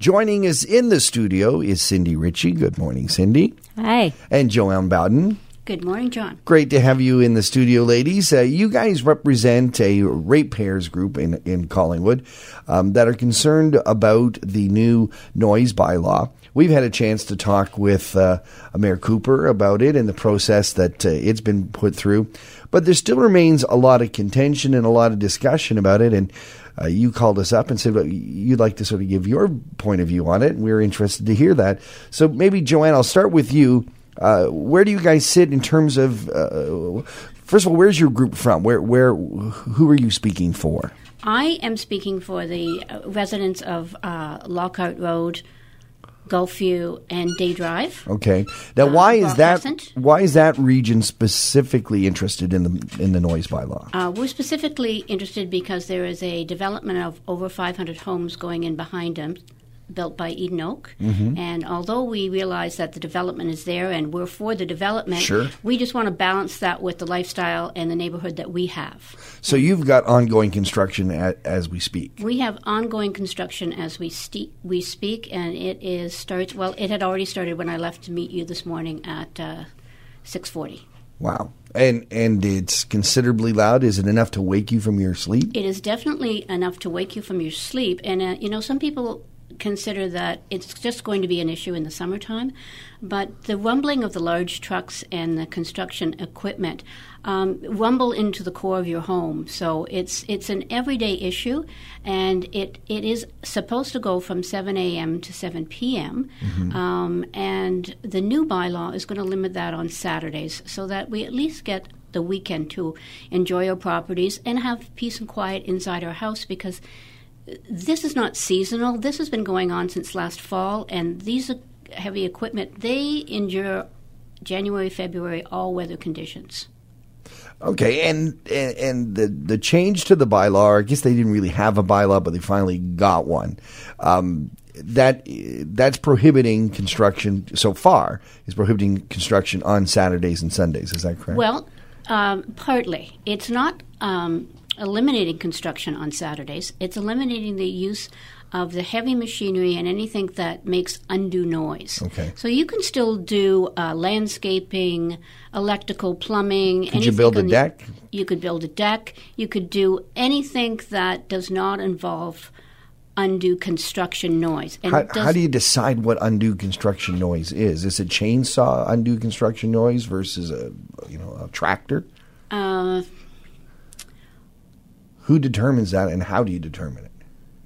Joining us in the studio is Cindy Ricci. Good morning, Cindy. Hi. And Joanne Bowden. Good morning, John. Great to have you in the studio, ladies. Uh, you guys represent a ratepayers group in, in Collingwood um, that are concerned about the new noise bylaw. We've had a chance to talk with uh, Mayor Cooper about it and the process that uh, it's been put through. But there still remains a lot of contention and a lot of discussion about it. And uh, you called us up and said well, you'd like to sort of give your point of view on it. And we are interested to hear that. So maybe, Joanne, I'll start with you. Uh, where do you guys sit in terms of? Uh, first of all, where's your group from? Where, where, who are you speaking for? I am speaking for the uh, residents of uh, Lockhart Road, Gulfview, and Day Drive. Okay. Now, Uh, why is that? Crescent. Why is that region specifically interested in the in the noise bylaw? Uh, we're specifically interested because there is a development of over 500 homes going in behind them, built by Eden Oak. Mm-hmm. And although we realize that the development is there and we're for the development, Sure. we just want to balance that with the lifestyle and the neighborhood that we have. So you've got ongoing construction at, as we speak. We have ongoing construction as we ste- we speak, and it is starts. Well, it had already started when I left to meet you this morning at uh, six forty. Wow. And and it's considerably loud. Is it enough to wake you from your sleep? It is definitely enough to wake you from your sleep, and uh, you know some people consider that it's just going to be an issue in the summertime, but the rumbling of the large trucks and the construction equipment um, rumble into the core of your home. So it's it's an everyday issue, and it, it is supposed to go from 7 a.m. to 7 p.m. Um, and the new bylaw is going to limit that on Saturdays, so that we at least get the weekend to enjoy our properties and have peace and quiet inside our house because this is not seasonal. This has been going on since last fall, and these are heavy equipment they endure January, February, all weather conditions. Okay, and and, and the the change to the bylaw. I guess they didn't really have a bylaw, but they finally got one. Um, that that's prohibiting construction so far is prohibiting construction on Saturdays and Sundays. Is that correct? Well, um, partly. It's not um, eliminating construction on Saturdays, it's eliminating the use of the heavy machinery and anything that makes undue noise. Okay. So you can still do uh, landscaping, electrical, plumbing. Could you build a the- deck? You could build a deck. You could do anything that does not involve undue construction noise. How, does- how do you decide what undue construction noise is? Is a chainsaw undue construction noise versus a you know a tractor? uh, Who determines that, and how do you determine it?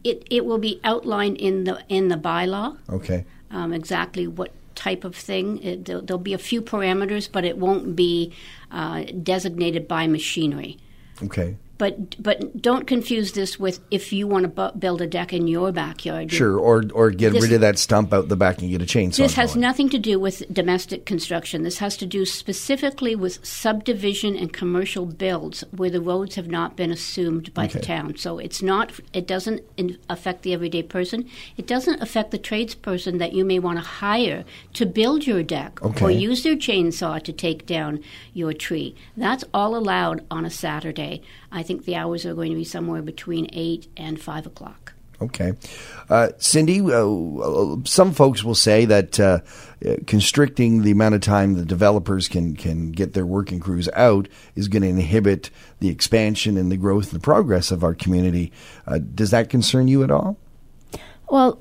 it, it will be outlined in the in the bylaw. Okay. um, exactly what type of thing. It, there'll, there'll be a few parameters, but it won't be uh, designated by machinery. Okay. But but don't confuse this with if you want to bu- build a deck in your backyard. Sure, or or get This- rid of that stump out the back and get a chainsaw. This has going. nothing to do with domestic construction. This has to do specifically with subdivision and commercial builds where the roads have not been assumed by Okay. the town. So it's not. It doesn't in, affect the everyday person. It doesn't affect the tradesperson that you may want to hire to build your deck or use their chainsaw to take down your tree. That's all allowed on a Saturday. I think the hours are going to be somewhere between eight and five o'clock. Okay. Uh, Cindy, uh, some folks will say that uh, uh, constricting the amount of time the developers can, can get their working crews out is going to inhibit the expansion and the growth and the progress of our community. Uh, does that concern you at all? Well,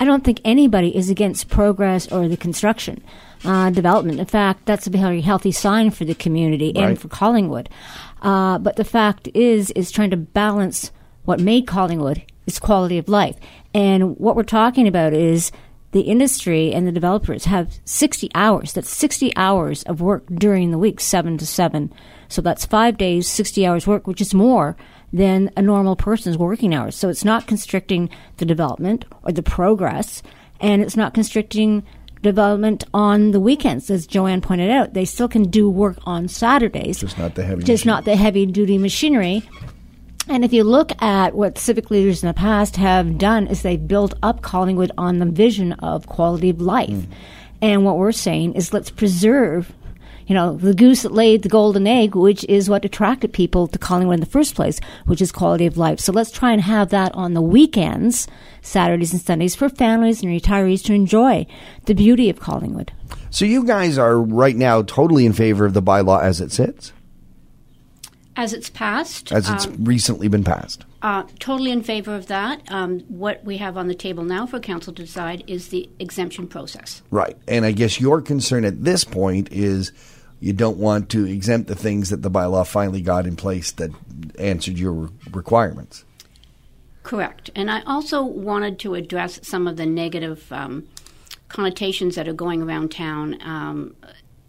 I don't think anybody is against progress or the construction uh, development. In fact, that's a very healthy sign for the community Right. and for Collingwood. Uh, but the fact is, is trying to balance what made Collingwood is quality of life. And what we're talking about is the industry and the developers have 60 hours. That's 60 hours of work during the week, 7 to 7. So that's five days, 60 hours work, which is more than a normal person's working hours. So it's not constricting the development or the progress, and it's not constricting development on the weekends, as Joanne pointed out. They still can do work on Saturdays. Just not the heavy Just not the heavy duty machinery. And if you look at what civic leaders in the past have done, is they built up Collingwood on the vision of quality of life. Mm. And what we're saying is let's preserve you know, the goose that laid the golden egg, which is what attracted people to Collingwood in the first place, which is quality of life. So let's try and have that on the weekends, Saturdays and Sundays, for families and retirees to enjoy the beauty of Collingwood. So you guys are right now totally in favor of the bylaw as it sits, As it's passed, as it's um, recently been passed. Uh, totally in favor of that. Um, what we have on the table now for council to decide is the exemption process. Right. And I guess your concern at this point is you don't want to exempt the things that the bylaw finally got in place that answered your requirements. Correct. And I also wanted to address some of the negative um, connotations that are going around town um,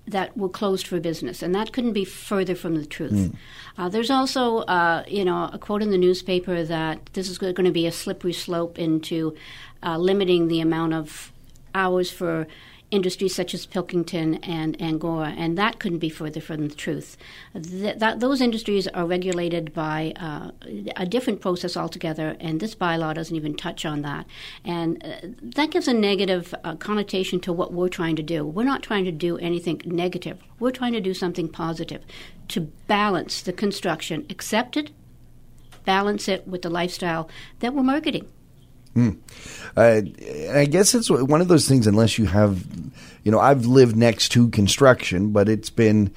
that were closed for business, and that couldn't be further from the truth. Uh, there's also, uh, you know, a quote in the newspaper that this is going to be a slippery slope into uh, limiting the amount of hours for industries such as Pilkington and Angora, and that couldn't be further from the truth. Th- that, those industries are regulated by uh, a different process altogether, and this bylaw doesn't even touch on that. And uh, that gives a negative uh, connotation to what we're trying to do. We're not trying to do anything negative, we're trying to do something positive to balance the construction, accept it, balance it with the lifestyle that we're marketing. Uh, and I guess it's one of those things, unless you have, you know, I've lived next to construction, but it's been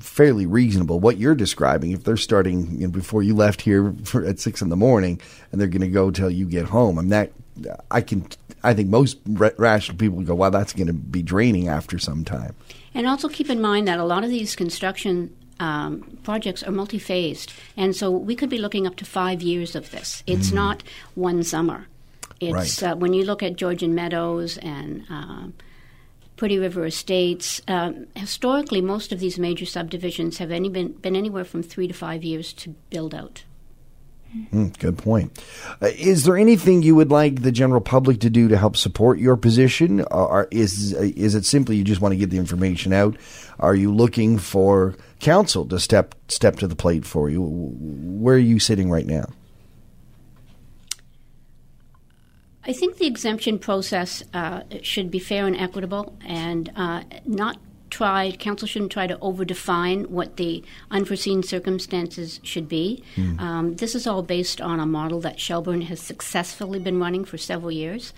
fairly reasonable. What you're describing, if they're starting you know, before you left here for, at six in the morning and they're going to go till you get home, I'm that, I can, I think most ra- rational people go, wow, that's going to be draining after some time. And also keep in mind that a lot of these construction um, projects are multi-phased, and so we could be looking up to five years of this. It's not one summer. It's Right. uh, when you look at Georgian Meadows and um, Pretty River Estates. Um, historically, most of these major subdivisions have any been, been anywhere from three to five years to build out. Mm, good point. Uh, is there anything you would like the general public to do to help support your position, or is is it simply you just want to get the information out? Are you looking for council to step step to the plate for you? Where are you sitting right now? I think the exemption process uh, should be fair and equitable, and uh, not try. Council shouldn't try to overdefine what the unforeseen circumstances should be. Um, this is all based on a model that Shelburne has successfully been running for several years,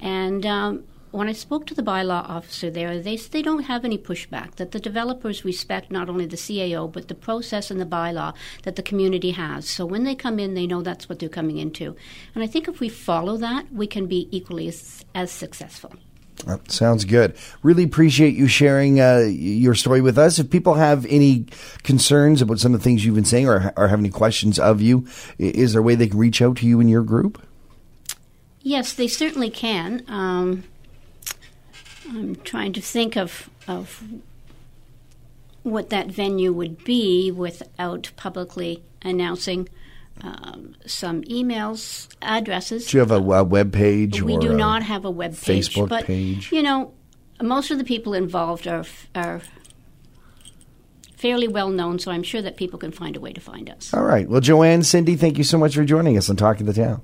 and. Um, when I spoke to the bylaw officer there, they they don't have any pushback. That the developers respect not only the CAO but the process and the bylaw that the community has. So when they come in, they know that's what they're coming into. And I think if we follow that, we can be equally as, as successful. Uh, Sounds good. Really appreciate you sharing uh, your story with us. If people have any concerns about some of the things you've been saying or, or have any questions of you, is there a way they can reach out to you and your group? Yes, they certainly can. Um, I'm trying to think of of what that venue would be without publicly announcing um, some emails, addresses. Do you have a, a web page? We do not have a web page, Facebook but page? you know, most of the people involved are are fairly well known, so I'm sure that people can find a way to find us. All right. Well, Joanne, Cindy, thank you so much for joining us on Talking to the Town.